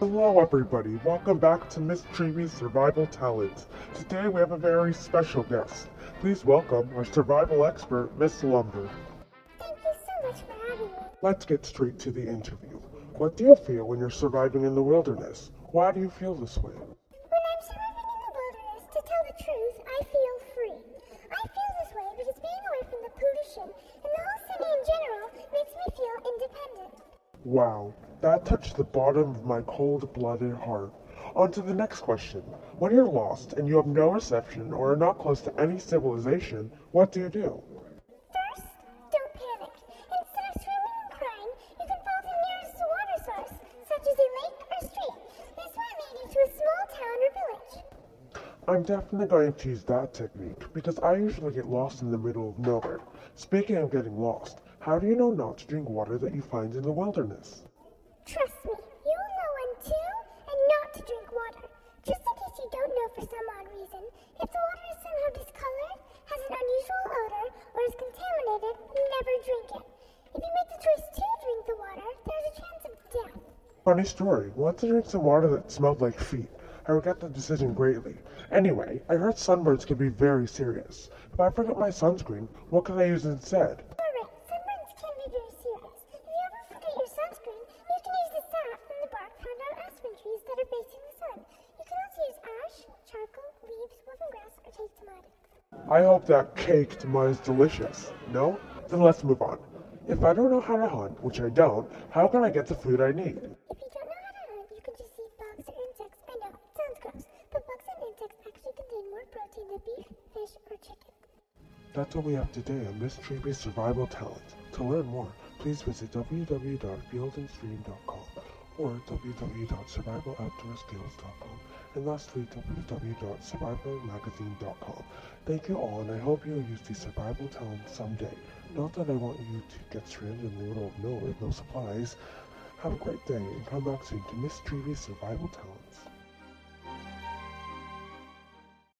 Hello everybody, welcome back to Miss Treeby's Survival Talent. Today we have a very special guest. Please welcome our survival expert, Miss Lumber. Thank you so much for having me. Let's get straight to the interview. What do you feel when you're surviving in the wilderness? Why do you feel this way? When I'm surviving in the wilderness, to tell the truth, I feel Wow, that touched the bottom of my cold blooded heart. On to the next question. When you're lost and you have no reception or are not close to any civilization, what do you do? First, don't panic. Instead of swimming and crying, you can follow the nearest water source, such as a lake or stream. This might lead you to a small town or village. I'm definitely going to use that technique because I usually get lost in the middle of nowhere. Speaking of getting lost, how do you know not to drink water that you find in the wilderness? Trust me, you'll know when to and not to drink water. Just in case you don't know for some odd reason, if the water is somehow discolored, has an unusual odor, or is contaminated, never drink it. If you make the choice to drink the water, there's a chance of death. Funny story, once I drank some water that smelled like feet. I regret the decision greatly. Anyway, I heard sunburns can be very serious. If I forget my sunscreen, what can I use instead? Alright, sunburns can be very serious. If you ever forget your sunscreen, you can use the sap from the bark found on aspen trees that are facing the sun. You can also use ash, charcoal, leaves, woven grass, or. I hope that cake tomorrow is delicious. No? Then let's move on. If I don't know how to hunt, which I don't, how can I get the food I need? If you don't know how to hunt, you can just eat bugs or insects. I know, it sounds gross, but bugs and insects actually contain more protein than beef, fish, or chicken. That's all we have today on Miss Treeby's Survival Talent. To learn more, please visit www.fieldandstream.com or www.survivaloutdoorskills.com and lastly www.survivalmagazine.com. Thank you all and I hope you'll use these survival talents someday. Not that I want you to get stranded in the middle of nowhere with no supplies. Have a great day and come back soon to Miss Treeby's Survival Talents.